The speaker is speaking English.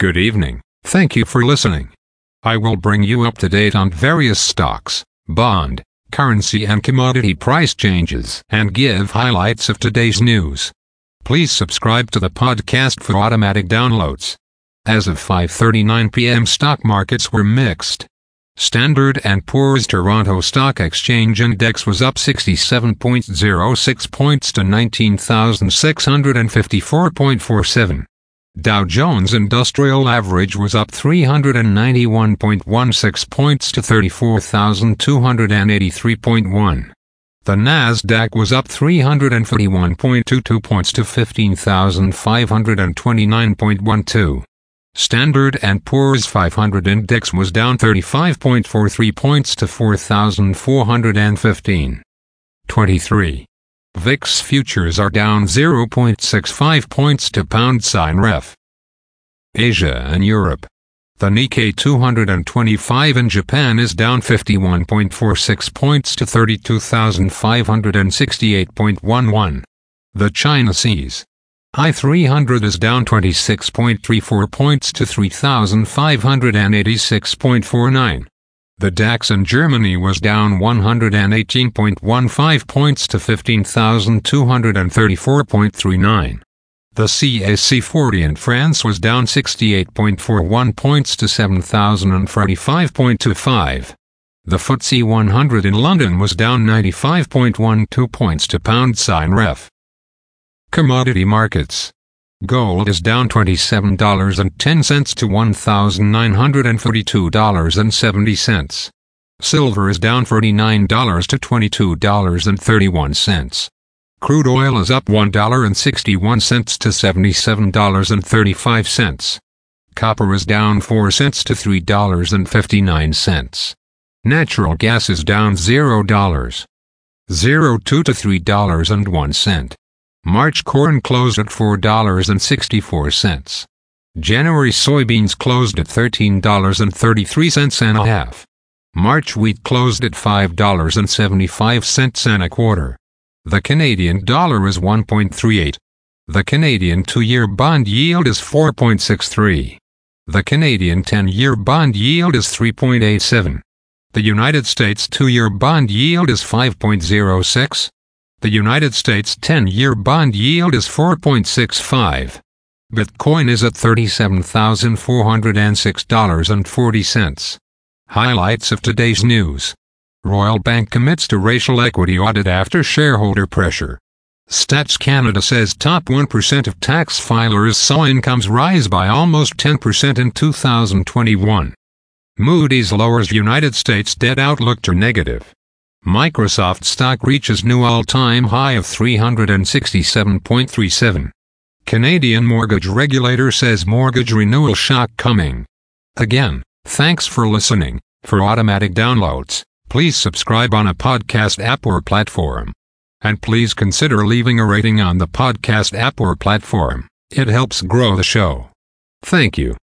Good evening. Thank you for listening. I will bring you up to date on various stocks, bond, currency and commodity price changes and give highlights of today's news. Please subscribe to the podcast for automatic downloads. As of 5:39 p.m. stock markets were mixed. Standard & Poor's Toronto Stock Exchange Index was up 67.06 points to 19,654.47. Dow Jones Industrial Average was up 391.16 points to 34,283.1. The Nasdaq was up 341.22 points to 15,529.12. Standard & Poor's 500 index was down 35.43 points to 4,415. 23. VIX futures are down 0.65 points to pound sign ref. Asia and Europe. The Nikkei 225 in Japan is down 51.46 points to 32,568.11. The China CSI I300 is down 26.34 points to 3,586.49. The DAX in Germany was down 118.15 points to 15,234.39. The CAC 40 in France was down 68.41 points to 7,045.25. The FTSE 100 in London was down 95.12 points to pound sign ref. Commodity markets. Gold is down $27.10 to $1,942.70. Silver is down $49 to $22.31. Crude oil is up $1.61 to $77.35. Copper is down 4 cents to $3.59. Natural gas is down $0. 02 to $3.01. March corn closed at $4.64. January soybeans closed at $13.33 and a half. March wheat closed at $5.75 and a quarter. The Canadian dollar is 1.38. The Canadian two-year bond yield is 4.63. The Canadian 10-year bond yield is 3.87. The United States two-year bond yield is 5.06. The United States 10-year bond yield is 4.65. Bitcoin is at $37,406.40. Highlights of today's news. Royal Bank commits to racial equity audit after shareholder pressure. Stats Canada says top 1% of tax filers saw incomes rise by almost 10% in 2021. Moody's lowers United States debt outlook to negative. Microsoft stock reaches new all-time high of 367.37. Canadian mortgage regulator says mortgage renewal shock coming. Again, thanks for listening. For automatic downloads, please subscribe on a podcast app or platform. And please consider leaving a rating on the podcast app or platform. It helps grow the show. Thank you.